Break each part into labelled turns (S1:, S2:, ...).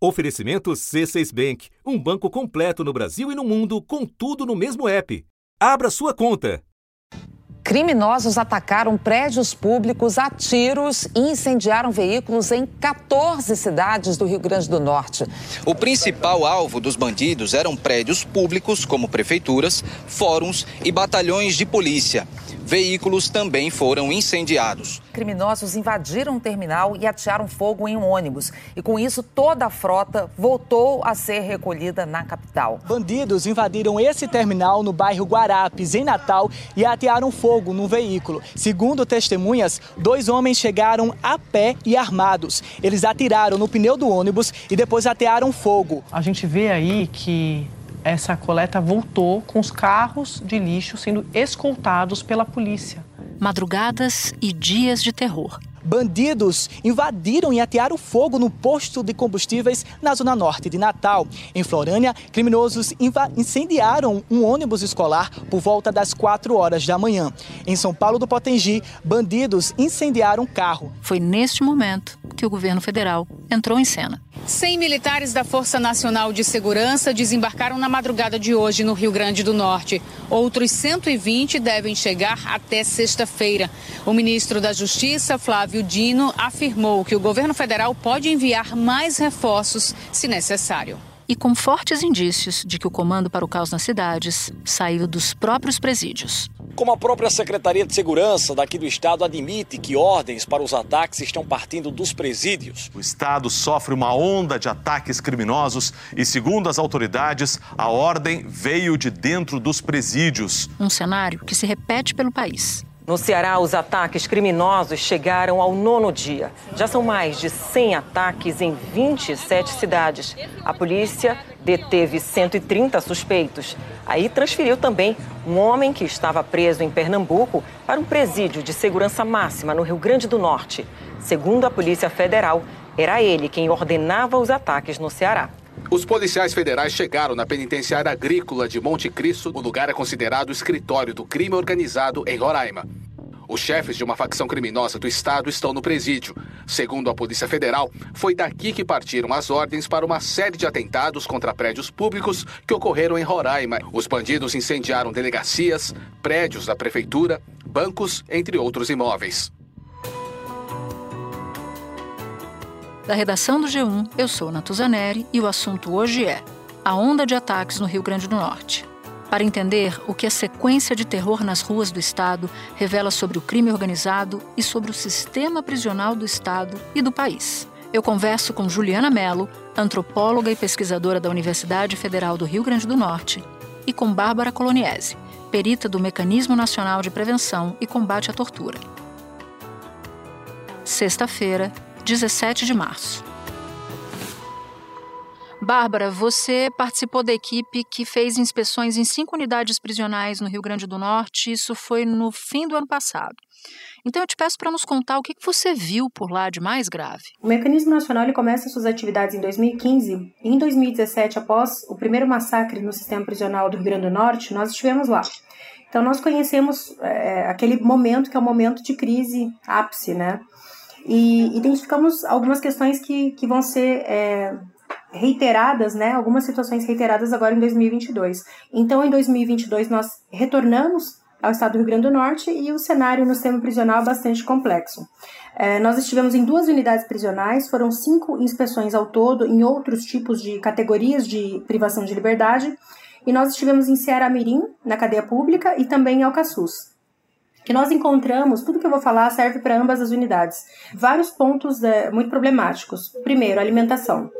S1: Oferecimento C6 Bank, um banco completo no Brasil e no mundo, com tudo no mesmo app. Abra sua conta.
S2: Criminosos atacaram prédios públicos a tiros e incendiaram veículos em 14 cidades do Rio Grande do Norte.
S3: O principal alvo dos bandidos eram prédios públicos, como prefeituras, fóruns e batalhões de polícia. Veículos também foram incendiados.
S2: Criminosos invadiram o terminal e atearam fogo em um ônibus. E com isso, toda a frota voltou a ser recolhida na capital.
S4: Bandidos invadiram esse terminal no bairro Guarapes, em Natal, e atearam fogo no veículo. Segundo testemunhas, dois homens chegaram a pé e armados. Eles atiraram no pneu do ônibus e depois atearam fogo.
S5: A gente vê aí que essa coleta voltou com os carros de lixo sendo escoltados pela polícia.
S6: Madrugadas e dias de terror.
S4: Bandidos invadiram e atearam fogo no posto de combustíveis na zona norte de Natal. Em Florânia, criminosos incendiaram um ônibus escolar por volta das 4 horas da manhã. Em São Paulo do Potengi, bandidos incendiaram um carro.
S6: Foi neste momento que o governo federal entrou em cena.
S7: 100 militares da Força Nacional de Segurança desembarcaram na madrugada de hoje no Rio Grande do Norte. Outros 120 devem chegar até sexta-feira. O ministro da Justiça, Flávio Dino, afirmou que o governo federal pode enviar mais reforços se necessário
S6: e com fortes indícios de que o comando para o caos nas cidades saiu dos próprios presídios.
S8: Como a própria Secretaria de Segurança daqui do estado admite que ordens para os ataques estão partindo dos presídios.
S9: O estado sofre uma onda de ataques criminosos e, segundo as autoridades, a ordem veio de dentro dos presídios.
S6: Um cenário que se repete pelo país.
S2: No Ceará, os ataques criminosos chegaram ao nono dia. Já são mais de 100 ataques em 27 cidades. A polícia deteve 130 suspeitos. Aí transferiu também um homem que estava preso em Pernambuco para um presídio de segurança máxima no Rio Grande do Norte. Segundo a Polícia Federal, era ele quem ordenava os ataques no Ceará.
S10: Os policiais federais chegaram na penitenciária agrícola de Monte Cristo. O lugar é considerado escritório do crime organizado em Roraima. Os chefes de uma facção criminosa do estado estão no presídio. Segundo a Polícia Federal, foi daqui que partiram as ordens para uma série de atentados contra prédios públicos que ocorreram em Roraima. Os bandidos incendiaram delegacias, prédios da prefeitura, bancos, entre outros imóveis.
S6: Da redação do G1, eu sou Natuzaneri e o assunto hoje é a onda de ataques no Rio Grande do Norte. Para entender o que a sequência de terror nas ruas do Estado revela sobre o crime organizado e sobre o sistema prisional do Estado e do país. Eu converso com Juliana Mello, antropóloga e pesquisadora da Universidade Federal do Rio Grande do Norte, e com Bárbara Coloniese, perita do Mecanismo Nacional de Prevenção e Combate à Tortura. Sexta-feira, 17 de março. Bárbara, você participou da equipe que fez inspeções em cinco unidades prisionais no Rio Grande do Norte. Isso foi no fim do ano passado. Então eu te peço para nos contar o que você viu por lá de mais grave.
S11: O Mecanismo Nacional começa suas atividades em 2015. Em 2017, após o primeiro massacre no sistema prisional do Rio Grande do Norte, nós estivemos lá. Então nós conhecemos é, aquele momento que é o momento de crise ápice, né? e identificamos algumas questões que, que vão ser é, reiteradas, né, algumas situações reiteradas agora em 2022. Então, em 2022, nós retornamos ao estado do Rio Grande do Norte e o cenário no sistema prisional é bastante complexo. É, nós estivemos em duas unidades prisionais, foram cinco inspeções ao todo em outros tipos de categorias de privação de liberdade, e nós estivemos em Ceará Mirim, na cadeia pública, e também em Alcaçuz que nós encontramos, tudo que eu vou falar serve para ambas as unidades. Vários pontos é, muito problemáticos. Primeiro, alimentação.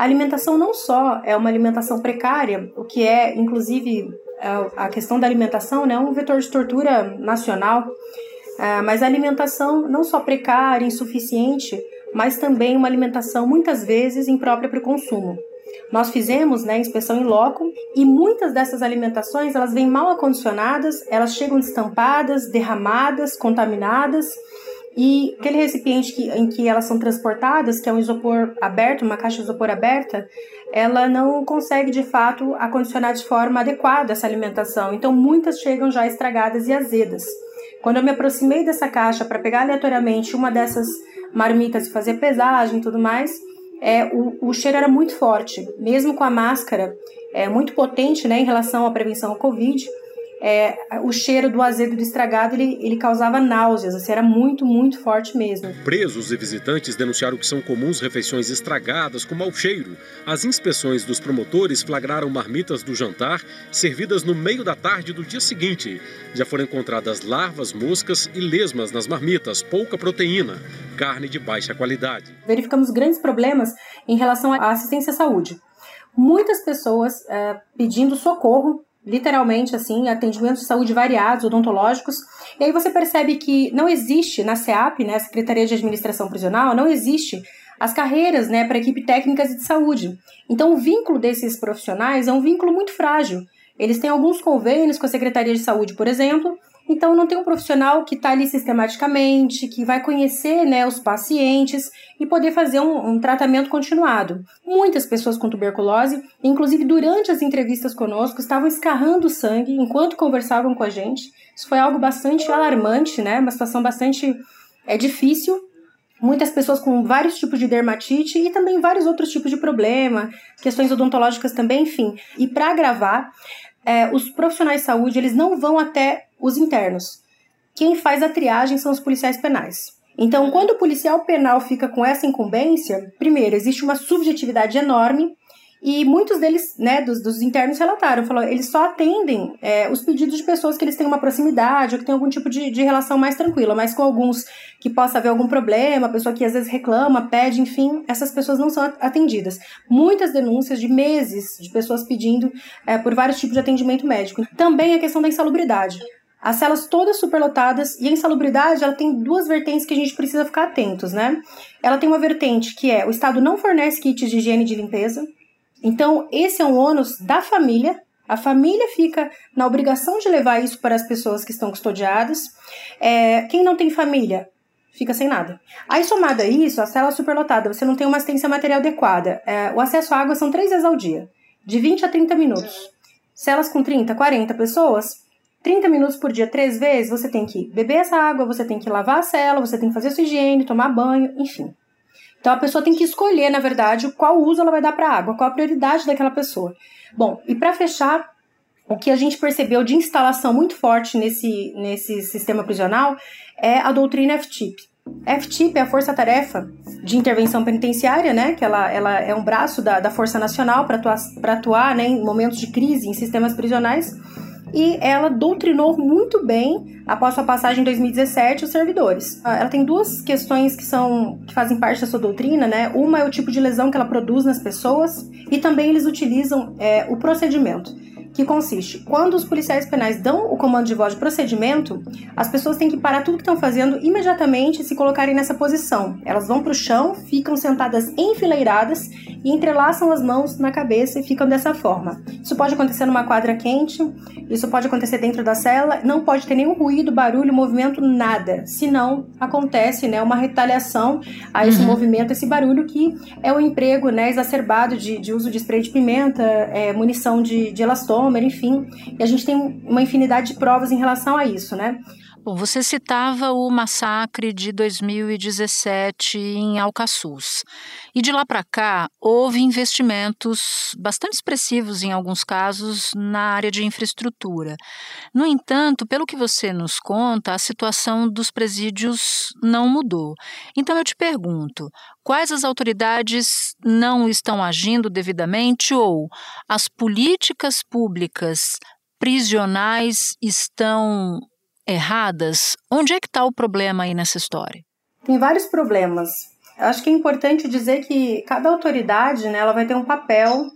S11: A alimentação não só é uma alimentação precária, o que é, inclusive, é, a questão da alimentação né, é um vetor de tortura nacional, é, mas a alimentação não só precária, insuficiente, mas também uma alimentação muitas vezes imprópria para o consumo. Nós fizemos né, inspeção em loco e muitas dessas alimentações elas vêm mal acondicionadas, elas chegam destampadas, derramadas, contaminadas e aquele recipiente que, em que elas são transportadas, que é um isopor aberto, uma caixa de isopor aberta, ela não consegue de fato acondicionar de forma adequada essa alimentação. Então muitas chegam já estragadas e azedas. Quando eu me aproximei dessa caixa para pegar aleatoriamente uma dessas marmitas e fazer pesagem e tudo mais, é, o, o cheiro era muito forte, mesmo com a máscara é, muito potente né, em relação à prevenção ao Covid é, o cheiro do azedo do estragado ele, ele causava náuseas, assim, era muito, muito forte mesmo.
S12: Presos e visitantes denunciaram que são comuns refeições estragadas com mau cheiro. As inspeções dos promotores flagraram marmitas do jantar servidas no meio da tarde do dia seguinte. Já foram encontradas larvas, moscas e lesmas nas marmitas, pouca proteína, carne de baixa qualidade.
S11: Verificamos grandes problemas em relação à assistência à saúde. Muitas pessoas é, pedindo socorro literalmente assim, atendimentos de saúde variados, odontológicos. E aí você percebe que não existe na SEAP, né, Secretaria de Administração Prisional, não existe as carreiras, né, para equipe técnicas de saúde. Então o vínculo desses profissionais é um vínculo muito frágil. Eles têm alguns convênios com a Secretaria de Saúde, por exemplo, então, não tem um profissional que está ali sistematicamente, que vai conhecer né, os pacientes e poder fazer um, um, tratamento continuado. Muitas pessoas com tuberculose, inclusive durante as entrevistas conosco, estavam escarrando sangue enquanto conversavam com a gente. Isso foi algo bastante alarmante, né? Uma situação bastante é, difícil. Muitas pessoas com vários tipos de dermatite e também vários outros tipos de problema, questões odontológicas também, enfim. E para agravar, é, os profissionais de saúde eles não vão até os internos. Quem faz a triagem são os policiais penais. Então, quando o policial penal fica com essa incumbência, primeiro, existe uma subjetividade enorme e muitos deles, né, dos, dos internos relataram, falou, eles só atendem é, os pedidos de pessoas que eles têm uma proximidade ou que tem algum tipo de, de relação mais tranquila, mas com alguns que possa haver algum problema, pessoa que às vezes reclama, pede, enfim, essas pessoas não são atendidas. Muitas denúncias de meses de pessoas pedindo é, por vários tipos de atendimento médico. Também a questão da insalubridade. As celas todas superlotadas e a insalubridade ela tem duas vertentes que a gente precisa ficar atentos, né? Ela tem uma vertente que é o Estado não fornece kits de higiene de limpeza, então, esse é um ônus da família. A família fica na obrigação de levar isso para as pessoas que estão custodiadas. É, quem não tem família fica sem nada. Aí, somado a isso, a cela superlotada, você não tem uma assistência material adequada. É, o acesso à água são três vezes ao dia, de 20 a 30 minutos. Celas com 30, 40 pessoas, 30 minutos por dia, três vezes, você tem que beber essa água, você tem que lavar a cela, você tem que fazer sua higiene, tomar banho, enfim. Então a pessoa tem que escolher, na verdade, qual uso ela vai dar para a água, qual a prioridade daquela pessoa. Bom, e para fechar, o que a gente percebeu de instalação muito forte nesse, nesse sistema prisional é a doutrina FTIP. FTIP é a Força Tarefa de Intervenção Penitenciária, né? Que ela, ela é um braço da, da Força Nacional para atuar, atuar né, em momentos de crise em sistemas prisionais e ela doutrinou muito bem, após sua passagem em 2017, os servidores. Ah, ela tem duas questões que são que fazem parte da sua doutrina, né? Uma é o tipo de lesão que ela produz nas pessoas e também eles utilizam é, o procedimento que consiste: quando os policiais penais dão o comando de voz de procedimento, as pessoas têm que parar tudo que estão fazendo imediatamente e se colocarem nessa posição. Elas vão para o chão, ficam sentadas enfileiradas e entrelaçam as mãos na cabeça e ficam dessa forma. Isso pode acontecer numa quadra quente, isso pode acontecer dentro da cela, não pode ter nenhum ruído, barulho, movimento, nada. Senão acontece né, uma retaliação a esse uhum. movimento, esse barulho que é o emprego né, exacerbado de, de uso de spray de pimenta, é, munição de, de elastômetro, enfim. E a gente tem uma infinidade de provas em relação a isso, né?
S6: Bom, você citava o massacre de 2017 em Alcaçuz. E de lá para cá, houve investimentos bastante expressivos, em alguns casos, na área de infraestrutura. No entanto, pelo que você nos conta, a situação dos presídios não mudou. Então eu te pergunto: quais as autoridades não estão agindo devidamente ou as políticas públicas prisionais estão erradas? Onde é que está o problema aí nessa história?
S11: Tem vários problemas. Acho que é importante dizer que cada autoridade, né, ela vai ter um papel,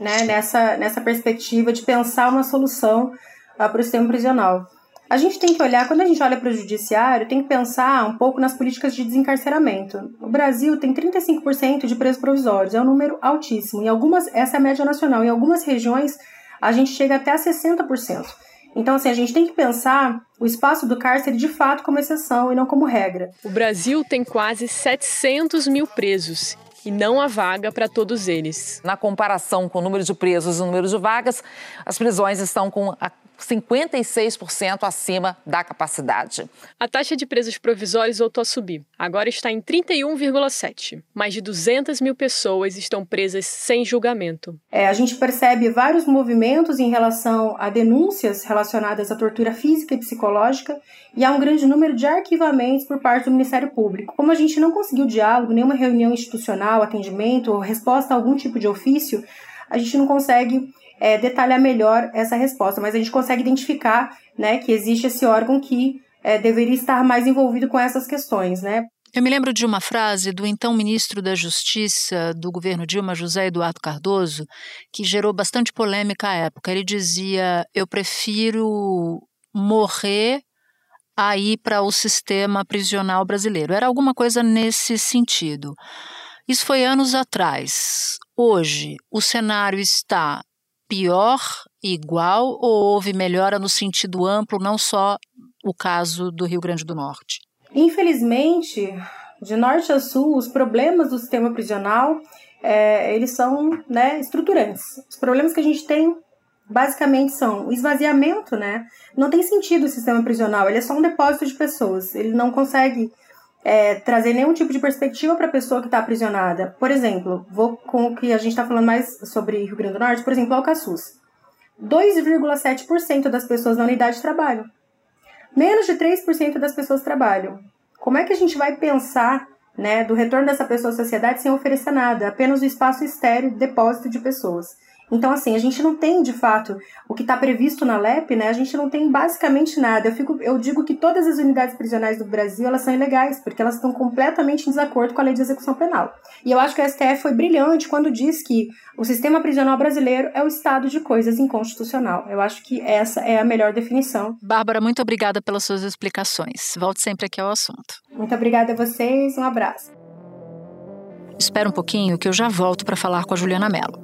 S11: né, nessa, nessa perspectiva de pensar uma solução uh, para o sistema prisional. A gente tem que olhar, quando a gente olha para o judiciário, tem que pensar um pouco nas políticas de desencarceramento. O Brasil tem 35% de presos provisórios, é um número altíssimo. Em algumas, essa é a média nacional. Em algumas regiões, a gente chega até a 60%. Então, assim, a gente tem que pensar o espaço do cárcere de fato como exceção e não como regra.
S13: O Brasil tem quase 700 mil presos e não há vaga para todos eles.
S14: Na comparação com o número de presos e o número de vagas, as prisões estão com a 56% acima da capacidade.
S13: A taxa de presos provisórios voltou a subir. Agora está em 31,7. Mais de 200 mil pessoas estão presas sem julgamento.
S11: É, a gente percebe vários movimentos em relação a denúncias relacionadas à tortura física e psicológica e há um grande número de arquivamentos por parte do Ministério Público. Como a gente não conseguiu diálogo, nenhuma reunião institucional, atendimento ou resposta a algum tipo de ofício, a gente não consegue é, detalhar melhor essa resposta, mas a gente consegue identificar né, que existe esse órgão que é, deveria estar mais envolvido com essas questões, né?
S6: Eu me lembro de uma frase do então ministro da Justiça do governo Dilma, José Eduardo Cardoso, que gerou bastante polêmica à época. Ele dizia: Eu prefiro morrer a ir para o sistema prisional brasileiro. Era alguma coisa nesse sentido. Isso foi anos atrás. Hoje, o cenário está pior, igual ou houve melhora no sentido amplo, não só o caso do Rio Grande do Norte?
S11: Infelizmente, de norte a sul, os problemas do sistema prisional é, eles são né, estruturantes. Os problemas que a gente tem basicamente são o esvaziamento, né? Não tem sentido o sistema prisional, ele é só um depósito de pessoas. Ele não consegue é, trazer nenhum tipo de perspectiva para a pessoa que está aprisionada. Por exemplo, vou com o que a gente está falando mais sobre Rio Grande do Norte, por exemplo, Alcaçuz. 2,7% das pessoas na unidade trabalham. Menos de 3% das pessoas trabalham. Como é que a gente vai pensar né, do retorno dessa pessoa à sociedade sem oferecer nada, apenas o espaço estéreo, depósito de pessoas? Então, assim, a gente não tem, de fato, o que está previsto na LEP, né? A gente não tem basicamente nada. Eu, fico, eu digo que todas as unidades prisionais do Brasil, elas são ilegais, porque elas estão completamente em desacordo com a lei de execução penal. E eu acho que o STF foi brilhante quando diz que o sistema prisional brasileiro é o estado de coisas inconstitucional. Eu acho que essa é a melhor definição.
S6: Bárbara, muito obrigada pelas suas explicações. Volte sempre aqui ao assunto.
S11: Muito obrigada a vocês, um abraço.
S6: Espera um pouquinho que eu já volto para falar com a Juliana Mello.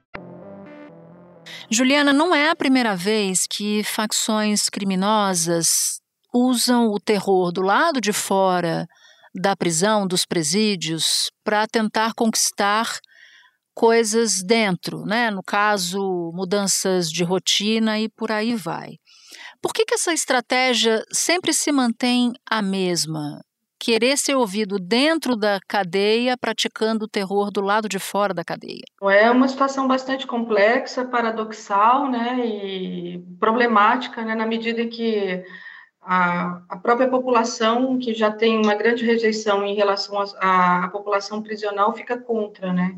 S6: Juliana, não é a primeira vez que facções criminosas usam o terror do lado de fora da prisão, dos presídios, para tentar conquistar coisas dentro, né? No caso, mudanças de rotina e por aí vai. Por que, que essa estratégia sempre se mantém a mesma? Querer ser ouvido dentro da cadeia, praticando o terror do lado de fora da cadeia?
S15: É uma situação bastante complexa, paradoxal, né, e problemática, né, na medida em que a, a própria população, que já tem uma grande rejeição em relação à população prisional, fica contra, né.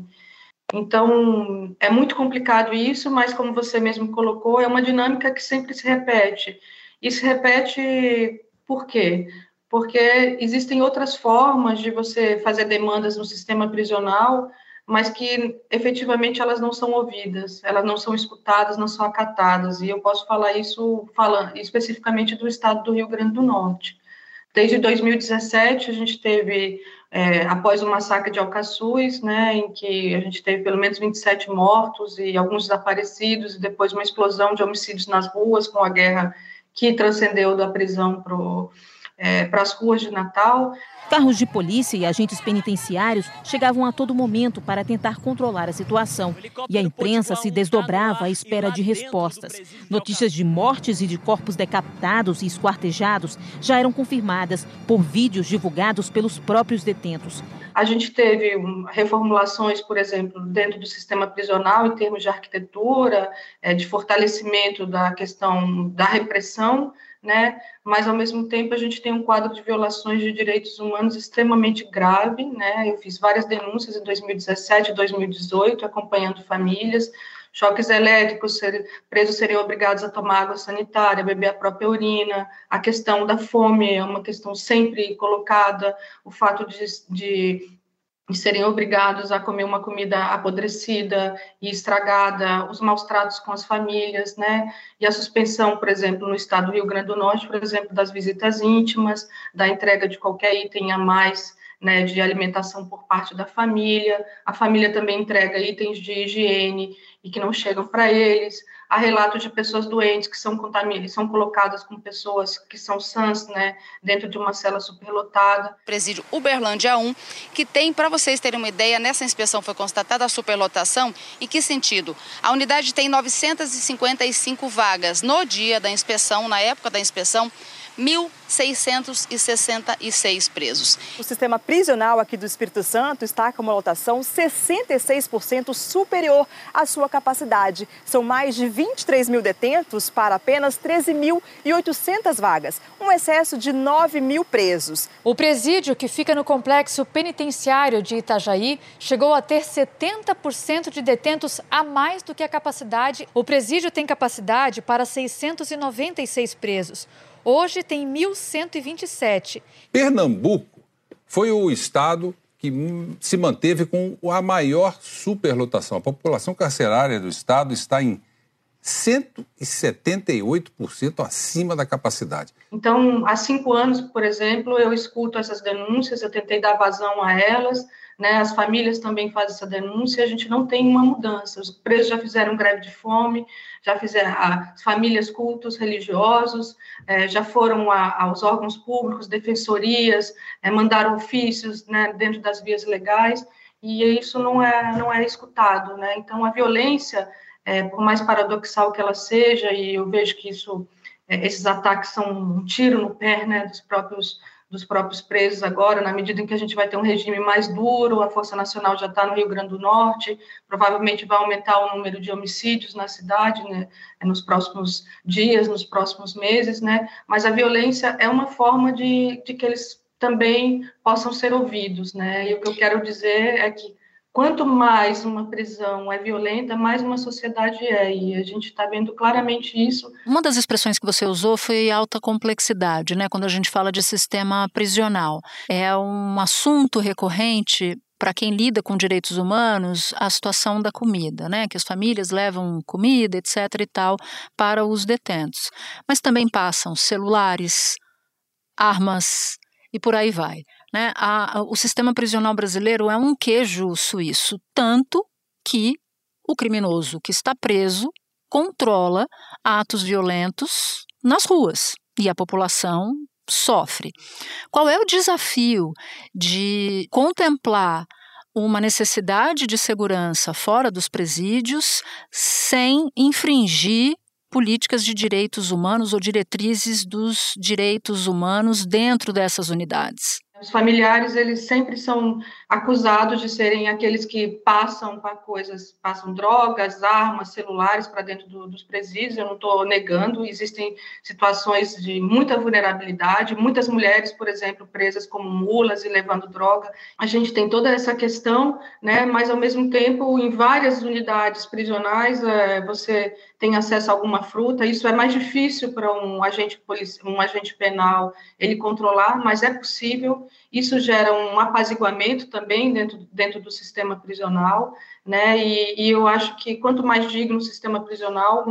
S15: Então, é muito complicado isso, mas como você mesmo colocou, é uma dinâmica que sempre se repete. E se repete por quê? Porque existem outras formas de você fazer demandas no sistema prisional, mas que efetivamente elas não são ouvidas, elas não são escutadas, não são acatadas. E eu posso falar isso falando especificamente do estado do Rio Grande do Norte. Desde 2017 a gente teve é, após o massacre de Alcaçuz, né, em que a gente teve pelo menos 27 mortos e alguns desaparecidos, e depois uma explosão de homicídios nas ruas, com a guerra que transcendeu da prisão para é, para as ruas de Natal.
S16: Carros de polícia e agentes penitenciários chegavam a todo momento para tentar controlar a situação. E a imprensa se desdobrava à espera de respostas. Notícias de mortes e de corpos decapitados e esquartejados já eram confirmadas por vídeos divulgados pelos próprios detentos.
S15: A gente teve reformulações, por exemplo, dentro do sistema prisional, em termos de arquitetura, é, de fortalecimento da questão da repressão né? Mas ao mesmo tempo a gente tem um quadro de violações de direitos humanos extremamente grave, né? Eu fiz várias denúncias em 2017 e 2018, acompanhando famílias, choques elétricos, ser, presos seriam obrigados a tomar água sanitária, beber a própria urina, a questão da fome é uma questão sempre colocada, o fato de, de e serem obrigados a comer uma comida apodrecida e estragada, os maus tratos com as famílias, né? E a suspensão, por exemplo, no estado do Rio Grande do Norte, por exemplo, das visitas íntimas, da entrega de qualquer item a mais, né, de alimentação por parte da família. A família também entrega itens de higiene e que não chegam para eles há relatos de pessoas doentes que são contaminadas, são colocadas com pessoas que são sãs, né, dentro de uma cela superlotada.
S17: Presídio Uberlândia 1, que tem, para vocês terem uma ideia, nessa inspeção foi constatada a superlotação. Em que sentido? A unidade tem 955 vagas. No dia da inspeção, na época da inspeção, 1.666 presos.
S18: O sistema prisional aqui do Espírito Santo está com uma lotação 66% superior à sua capacidade. São mais de 23 mil detentos para apenas 13.800 vagas, um excesso de 9 mil presos.
S19: O presídio, que fica no complexo penitenciário de Itajaí, chegou a ter 70% de detentos a mais do que a capacidade. O presídio tem capacidade para 696 presos. Hoje tem 1.127.
S20: Pernambuco foi o estado que se manteve com a maior superlotação. A população carcerária do estado está em 178% acima da capacidade.
S15: Então, há cinco anos, por exemplo, eu escuto essas denúncias, eu tentei dar vazão a elas, né? As famílias também fazem essa denúncia, a gente não tem uma mudança. Os presos já fizeram greve de fome, já fizeram as famílias cultos religiosos, é, já foram a, aos órgãos públicos, defensorias, é, mandaram ofícios né, dentro das vias legais, e isso não é não é escutado, né? Então a violência, é, por mais paradoxal que ela seja, e eu vejo que isso esses ataques são um tiro no pé, né, dos próprios dos próprios presos agora, na medida em que a gente vai ter um regime mais duro, a Força Nacional já está no Rio Grande do Norte, provavelmente vai aumentar o número de homicídios na cidade, né, nos próximos dias, nos próximos meses, né, mas a violência é uma forma de, de que eles também possam ser ouvidos, né, e o que eu quero dizer é que quanto mais uma prisão é violenta, mais uma sociedade é. E a gente está vendo claramente isso.
S6: Uma das expressões que você usou foi alta complexidade, né? Quando a gente fala de sistema prisional. É um assunto recorrente para quem lida com direitos humanos, a situação da comida, né? Que as famílias levam comida, etc. e tal, para os detentos. Mas também passam celulares, armas e por aí vai. Né? A, a, o sistema prisional brasileiro é um queijo suíço, tanto que o criminoso que está preso controla atos violentos nas ruas e a população sofre. Qual é o desafio de contemplar uma necessidade de segurança fora dos presídios sem infringir políticas de direitos humanos ou diretrizes dos direitos humanos dentro dessas unidades?
S15: Os familiares, eles sempre são acusados de serem aqueles que passam para coisas, passam drogas, armas, celulares para dentro do, dos presídios. Eu não estou negando, existem situações de muita vulnerabilidade, muitas mulheres, por exemplo, presas como mulas e levando droga. A gente tem toda essa questão, né? Mas ao mesmo tempo, em várias unidades prisionais, é, você tem acesso a alguma fruta. Isso é mais difícil para um agente um agente penal ele controlar, mas é possível. Isso gera um apaziguamento também dentro, dentro do sistema prisional, né? E, e eu acho que quanto mais digno o sistema prisional,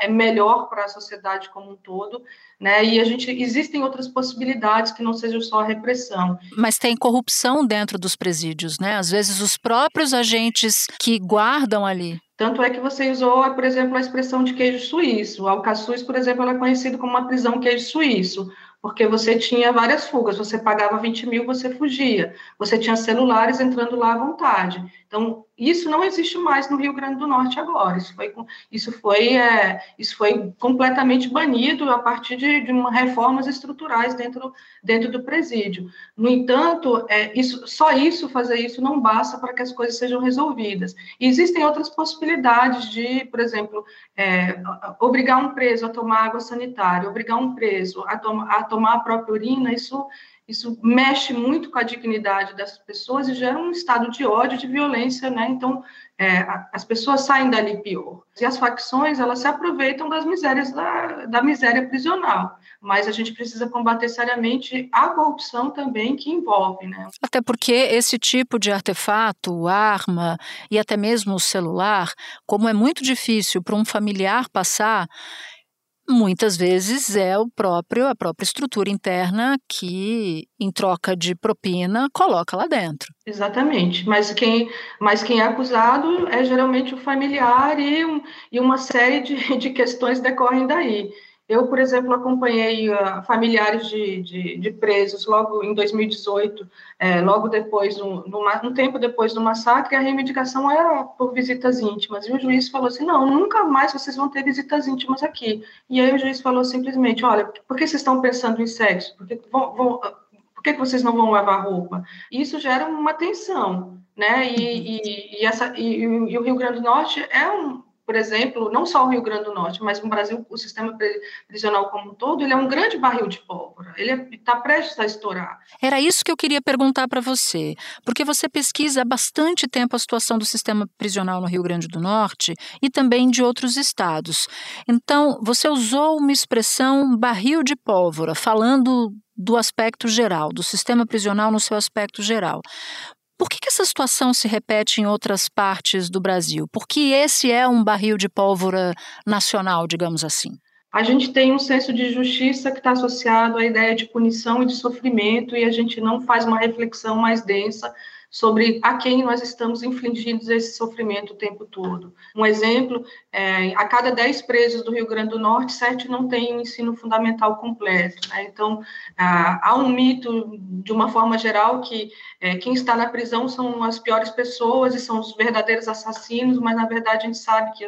S15: é melhor para a sociedade como um todo, né? E a gente existem outras possibilidades que não sejam só a repressão.
S6: Mas tem corrupção dentro dos presídios, né? Às vezes os próprios agentes que guardam ali
S15: tanto é que você usou, por exemplo, a expressão de queijo suíço. O Alcaçuz, por exemplo, é conhecido como uma prisão queijo suíço porque você tinha várias fugas, você pagava 20 mil, você fugia, você tinha celulares entrando lá à vontade. Então, isso não existe mais no Rio Grande do Norte agora. Isso foi, isso foi, é, isso foi completamente banido a partir de, de reformas estruturais dentro, dentro do presídio. No entanto, é, isso, só isso, fazer isso, não basta para que as coisas sejam resolvidas. E existem outras possibilidades de, por exemplo, é, obrigar um preso a tomar água sanitária, obrigar um preso a, to a tomar a própria urina, isso isso mexe muito com a dignidade das pessoas e gera um estado de ódio, de violência, né? Então, é, as pessoas saem dali pior. E as facções, elas se aproveitam das misérias da, da miséria prisional. Mas a gente precisa combater seriamente a corrupção também que envolve, né?
S6: Até porque esse tipo de artefato, arma e até mesmo o celular, como é muito difícil para um familiar passar, muitas vezes é o próprio a própria estrutura interna que em troca de propina coloca lá dentro.
S15: Exatamente, mas quem, mas quem é acusado é geralmente o familiar e, e uma série de, de questões decorrem daí. Eu, por exemplo, acompanhei uh, familiares de, de, de, presos logo em 2018, é, logo depois, um, um, tempo depois do massacre, a reivindicação era por visitas íntimas. E o juiz falou assim: não, nunca mais vocês vão ter visitas íntimas aqui. E aí o juiz falou simplesmente: olha, por que vocês estão pensando em sexo? Por que, vão, vão, por que vocês não vão lavar roupa? Isso gera uma tensão. Né? E, e, e, essa, e, e o Rio Grande do Norte é um, por exemplo, não só o Rio Grande do Norte, mas no Brasil, o sistema prisional como um todo, ele é um grande barril de pólvora, ele está prestes a estourar.
S6: Era isso que eu queria perguntar para você, porque você pesquisa há bastante tempo a situação do sistema prisional no Rio Grande do Norte e também de outros estados. Então, você usou uma expressão barril de pólvora, falando do aspecto geral, do sistema prisional no seu aspecto geral. Por que, que, essa situação se repete em outras partes do Brasil? Por que esse é um barril de pólvora nacional, digamos assim?
S15: A gente tem um senso de justiça que está associado à ideia de punição e de sofrimento, e a gente não faz uma reflexão mais densa sobre a quem nós estamos infligindo esse sofrimento o tempo todo. Um exemplo, é, a cada 10 presos do Rio Grande do Norte, sete não têm ensino fundamental completo. Né? Então, há um mito, de uma forma geral, que é, quem está na prisão são as piores pessoas e são os verdadeiros assassinos, mas, na verdade, a gente sabe que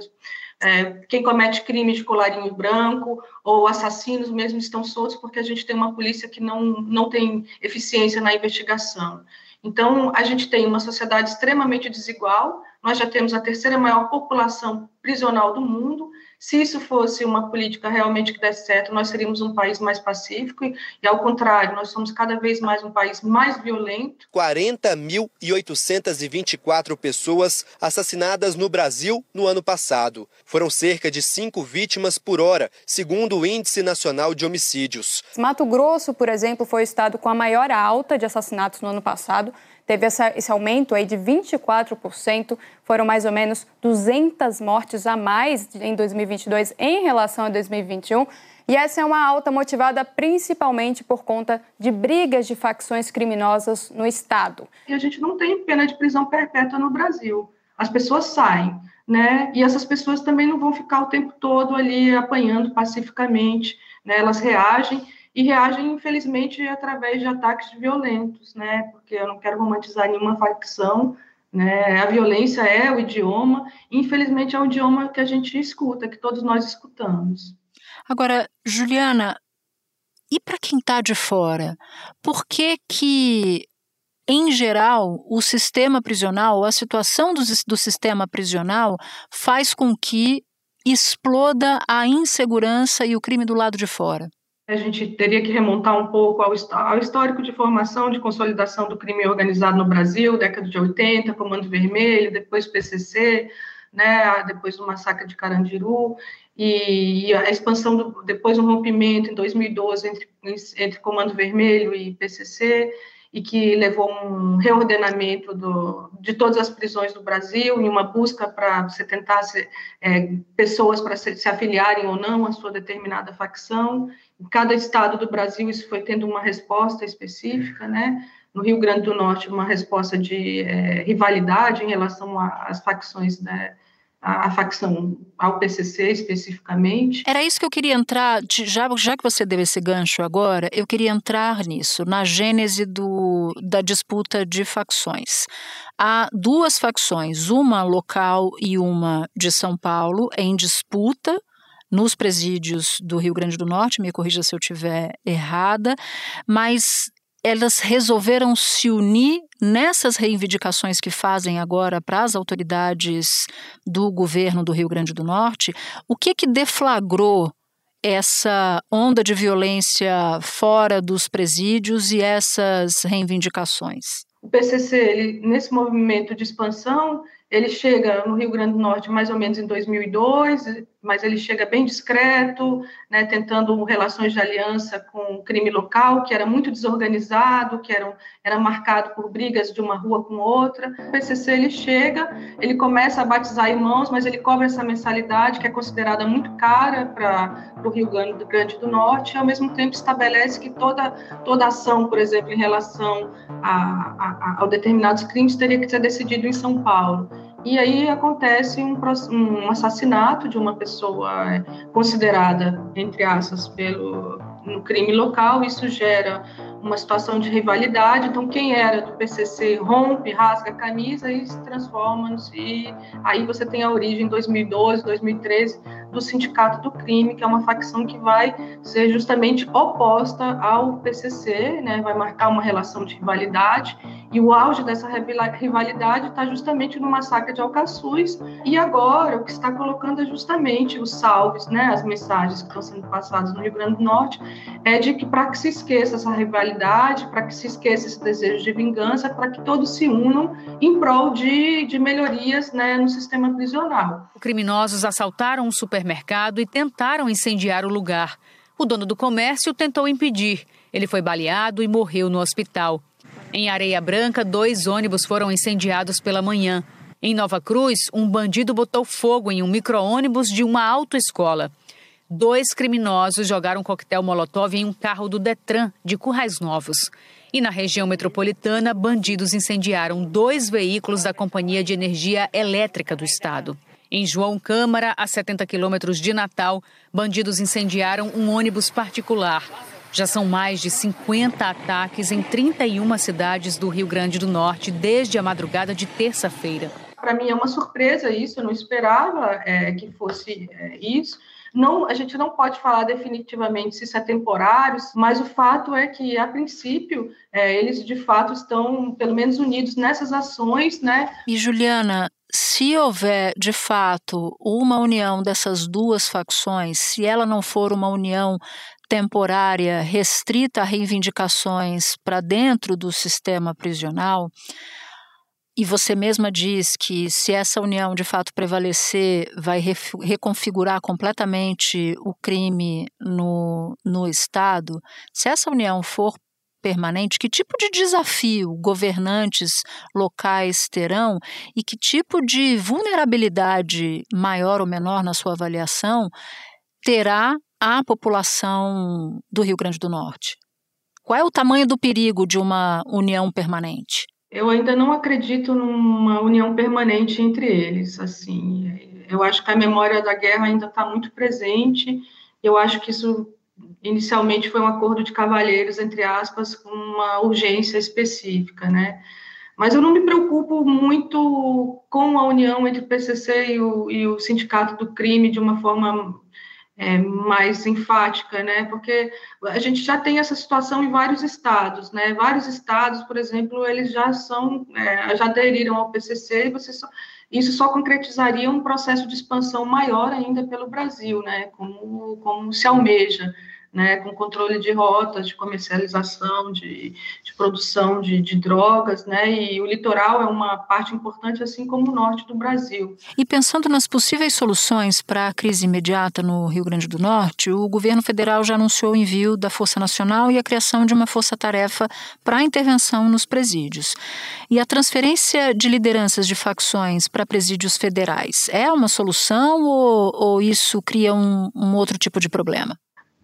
S15: é, quem comete crime de colarinho branco ou assassinos mesmo estão soltos porque a gente tem uma polícia que não, não tem eficiência na investigação. Então, a gente tem uma sociedade extremamente desigual, nós já temos a terceira maior população prisional do mundo. Se isso fosse uma política realmente que desse certo, nós seríamos um país mais pacífico, e, e ao contrário, nós somos cada vez mais um país mais violento.
S21: 40.824 pessoas assassinadas no Brasil no ano passado. Foram cerca de cinco vítimas por hora, segundo o Índice Nacional de Homicídios.
S22: Mato Grosso, por exemplo, foi o estado com a maior alta de assassinatos no ano passado teve essa, esse aumento aí de 24%, foram mais ou menos 200 mortes a mais em 2022 em relação a 2021. E essa é uma alta motivada principalmente por conta de brigas de facções criminosas no Estado.
S15: E a gente não tem pena de prisão perpétua no Brasil. As pessoas saem, né? E essas pessoas também não vão ficar o tempo todo ali apanhando pacificamente, né? Elas reagem e reagem, infelizmente, através de ataques violentos, né? Porque eu não quero romantizar nenhuma facção, né? A violência é o idioma, e infelizmente é o idioma que a gente escuta, que todos nós escutamos.
S6: Agora, Juliana, e para quem está de fora, por que que em geral, o sistema prisional, a situação do, do sistema prisional faz com que exploda a insegurança e o crime do lado de fora?
S15: A gente teria que remontar um pouco ao, ao, histórico de formação, de consolidação do crime organizado no Brasil, década de 80, Comando Vermelho, depois PCC, né, depois do massacre de Carandiru, e, a expansão, do, depois um rompimento em 2012 entre, entre Comando Vermelho e PCC, e que levou um reordenamento do, de todas as prisões do Brasil, em uma busca para você tentar se, é, pessoas para se, se, afiliarem ou não à sua determinada facção. Em cada estado do Brasil isso foi tendo uma resposta específica, né? No Rio Grande do Norte, uma resposta de é, rivalidade em relação às facções né, a, facção ao PCC especificamente.
S6: Era isso que eu queria entrar, já, já que você deu esse gancho agora, eu queria entrar nisso, na gênese do, da disputa de facções. Há duas facções, uma local e uma de São Paulo, em disputa nos presídios do Rio Grande do Norte, me corrija se eu estiver errada, mas elas resolveram se unir nessas reivindicações que fazem agora para as autoridades do governo do Rio Grande do Norte. O que que deflagrou essa onda de violência fora dos presídios e essas reivindicações?
S15: O PCC, ele, nesse movimento de expansão, ele chega no Rio Grande do Norte mais ou menos em 2002, mas ele chega bem discreto, né, tentando relações de aliança com o crime local, que era muito desorganizado, que era, era marcado por brigas de uma rua com outra. O PCC ele chega, ele começa a batizar irmãos, mas ele cobra essa mensalidade que é considerada muito cara para o Rio Grande do Norte, e ao mesmo tempo estabelece que toda, toda ação, por exemplo, em relação a, a, a, a determinados crimes, teria que ser decidido em São Paulo. E aí acontece um, um assassinato de uma pessoa é, considerada, entre aspas, pelo no crime local, isso gera uma situação de rivalidade. Então, quem era do PCC rompe, rasga a camisa e se transforma. E aí você tem a origem em 2012, 2013 do Sindicato do Crime, que é uma facção que vai ser justamente oposta ao PCC, né? vai marcar uma relação de rivalidade. E o auge dessa rivalidade está justamente no massacre de Alcaçuz. E agora, o que está colocando é justamente os salves, né? as mensagens que estão sendo passadas no Rio Grande do Norte, é de que para que se esqueça essa rivalidade, para que se esqueça esse desejo de vingança, para que todos se unam em prol de, de melhorias né, no sistema prisional.
S7: Criminosos assaltaram um supermercado e tentaram incendiar o lugar. O dono do comércio tentou impedir. Ele foi baleado e morreu no hospital. Em Areia Branca, dois ônibus foram incendiados pela manhã. Em Nova Cruz, um bandido botou fogo em um micro-ônibus de uma autoescola. Dois criminosos jogaram coquetel molotov em um carro do Detran de Currais Novos. E na região metropolitana, bandidos incendiaram dois veículos da Companhia de Energia Elétrica do Estado. Em João Câmara, a 70 quilômetros de Natal, bandidos incendiaram um ônibus particular. Já são mais de 50 ataques em 31 cidades do Rio Grande do Norte desde a madrugada de terça-feira.
S15: Para mim é uma surpresa isso, eu não esperava é, que fosse é, isso. Não, a gente não pode falar definitivamente se isso é temporário, mas o fato é que, a princípio, é, eles de fato estão, pelo menos, unidos nessas ações, né?
S6: E Juliana, se houver de fato uma união dessas duas facções, se ela não for uma união temporária, restrita a reivindicações para dentro do sistema prisional, e você mesma diz que se essa união de fato prevalecer, vai reconfigurar completamente o crime no, no Estado. Se essa união for permanente, que tipo de desafio governantes locais terão e que tipo de vulnerabilidade maior ou menor na sua avaliação terá a população do Rio Grande do Norte? Qual é o tamanho do perigo de uma união permanente?
S15: Eu ainda não acredito numa união permanente entre eles. Assim, eu acho que a memória da guerra ainda está muito presente. Eu acho que isso inicialmente foi um acordo de cavalheiros, entre aspas, com uma urgência específica, né? Mas eu não me preocupo muito com a união entre o PCC e o, e o Sindicato do Crime de uma forma é, mais enfática, né? Porque a gente já tem essa situação em vários estados, né? Vários estados, por exemplo, eles já são, é, já aderiram ao PCC e você só, isso só concretizaria um processo de expansão maior ainda pelo Brasil, né? Como, como se almeja né, com controle de rotas, de comercialização, de, de produção de, de, drogas, né, e o litoral é uma parte importante, assim como o norte do Brasil.
S6: E pensando nas possíveis soluções para a crise imediata no Rio Grande do Norte, o governo federal já anunciou o envio da Força Nacional e a criação de uma força-tarefa para a intervenção nos presídios. E a transferência de lideranças de facções para presídios federais é uma solução ou, ou isso cria um, um outro tipo de problema?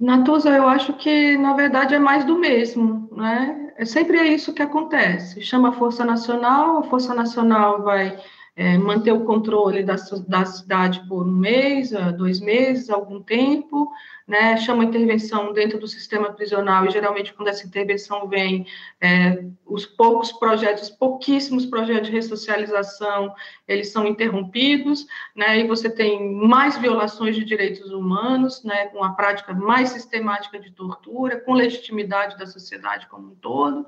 S15: Natuza, eu acho que, na verdade, é mais do mesmo, né? É sempre é isso que acontece. Chama a Força Nacional, a Força Nacional vai é, manter o controle da, da cidade por um mês, dois meses, algum tempo, né, chama intervenção dentro do sistema prisional, e geralmente quando essa intervenção vem, é, os poucos projetos, pouquíssimos projetos de ressocialização, eles são interrompidos, né, e você tem mais violações de direitos humanos, né, com a prática mais sistemática de tortura, com legitimidade da sociedade como um todo,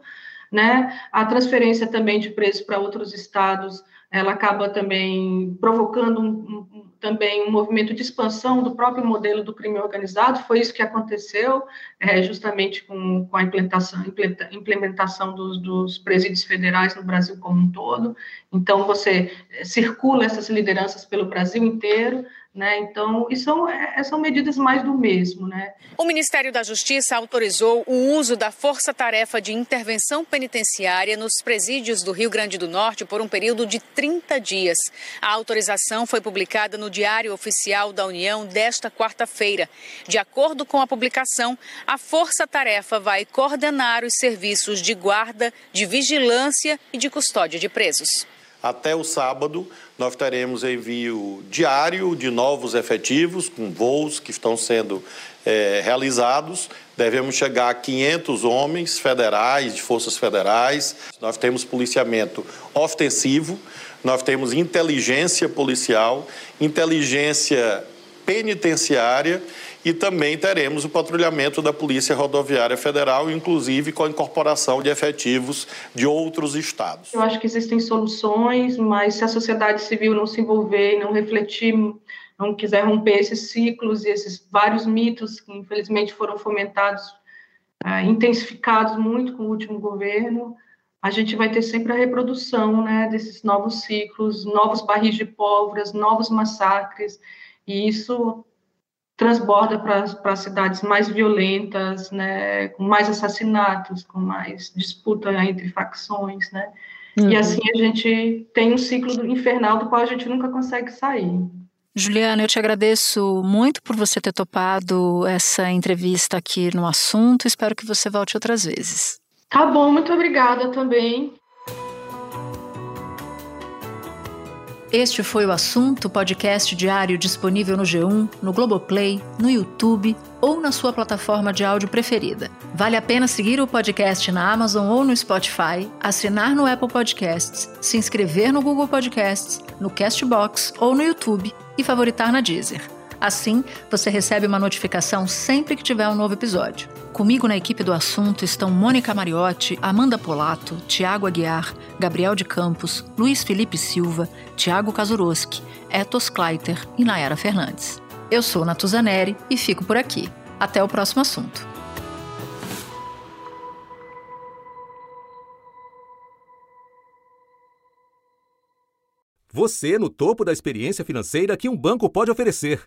S15: né, a transferência também de presos para outros estados, ela acaba também provocando um, um também um movimento de expansão do próprio modelo do crime organizado, foi isso que aconteceu, é, justamente com, com a implementação, implementação dos, dos presídios federais no Brasil como um todo. Então, você circula essas lideranças pelo Brasil inteiro, né? Então, e são, é, são medidas mais do mesmo. Né?
S7: O Ministério da Justiça autorizou o uso da força-tarefa de intervenção penitenciária nos presídios do Rio Grande do Norte por um período de 30 dias. A autorização foi publicada no Diário Oficial da União desta quarta-feira. De acordo com a publicação, a força-tarefa vai coordenar os serviços de guarda, de vigilância e de custódia de presos.
S23: Até o sábado, nós teremos envio diário de novos efetivos, com voos que estão sendo é, realizados. Devemos chegar a 500 homens federais, de forças federais. Nós temos policiamento ostensivo, nós temos inteligência policial, inteligência penitenciária e também teremos o patrulhamento da Polícia Rodoviária Federal, inclusive com a incorporação de efetivos de outros estados.
S15: Eu acho que existem soluções, mas se a sociedade civil não se envolver e não refletir, não quiser romper esses ciclos e esses vários mitos que infelizmente foram fomentados, é, intensificados muito com o último governo, a gente vai ter sempre a reprodução né, desses novos ciclos, novos barris de pólvora, novos massacres, e isso transborda para as cidades mais violentas, né, com mais assassinatos, com mais disputa entre facções, né? Uhum. E assim a gente tem um ciclo infernal do qual a gente nunca consegue sair.
S6: Juliana, eu te agradeço muito por você ter topado essa entrevista aqui no assunto. Espero que você volte outras vezes.
S15: Tá bom, muito obrigada também.
S6: Este foi o assunto podcast diário disponível no G1, no Globoplay, no YouTube ou na sua plataforma de áudio preferida. Vale a pena seguir o podcast na Amazon ou no Spotify, assinar no Apple Podcasts, se inscrever no Google Podcasts, no Castbox ou no YouTube e favoritar na Deezer. Assim, você recebe uma notificação sempre que tiver um novo episódio. Comigo na equipe do assunto estão Mônica Mariotti, Amanda Polato, Tiago Aguiar, Gabriel de Campos, Luiz Felipe Silva, Tiago Kazuroski, Etos Kleiter e Nayara Fernandes. Eu sou Natuzaneri e fico por aqui. Até o próximo assunto.
S24: Você no topo da experiência financeira que um banco pode oferecer.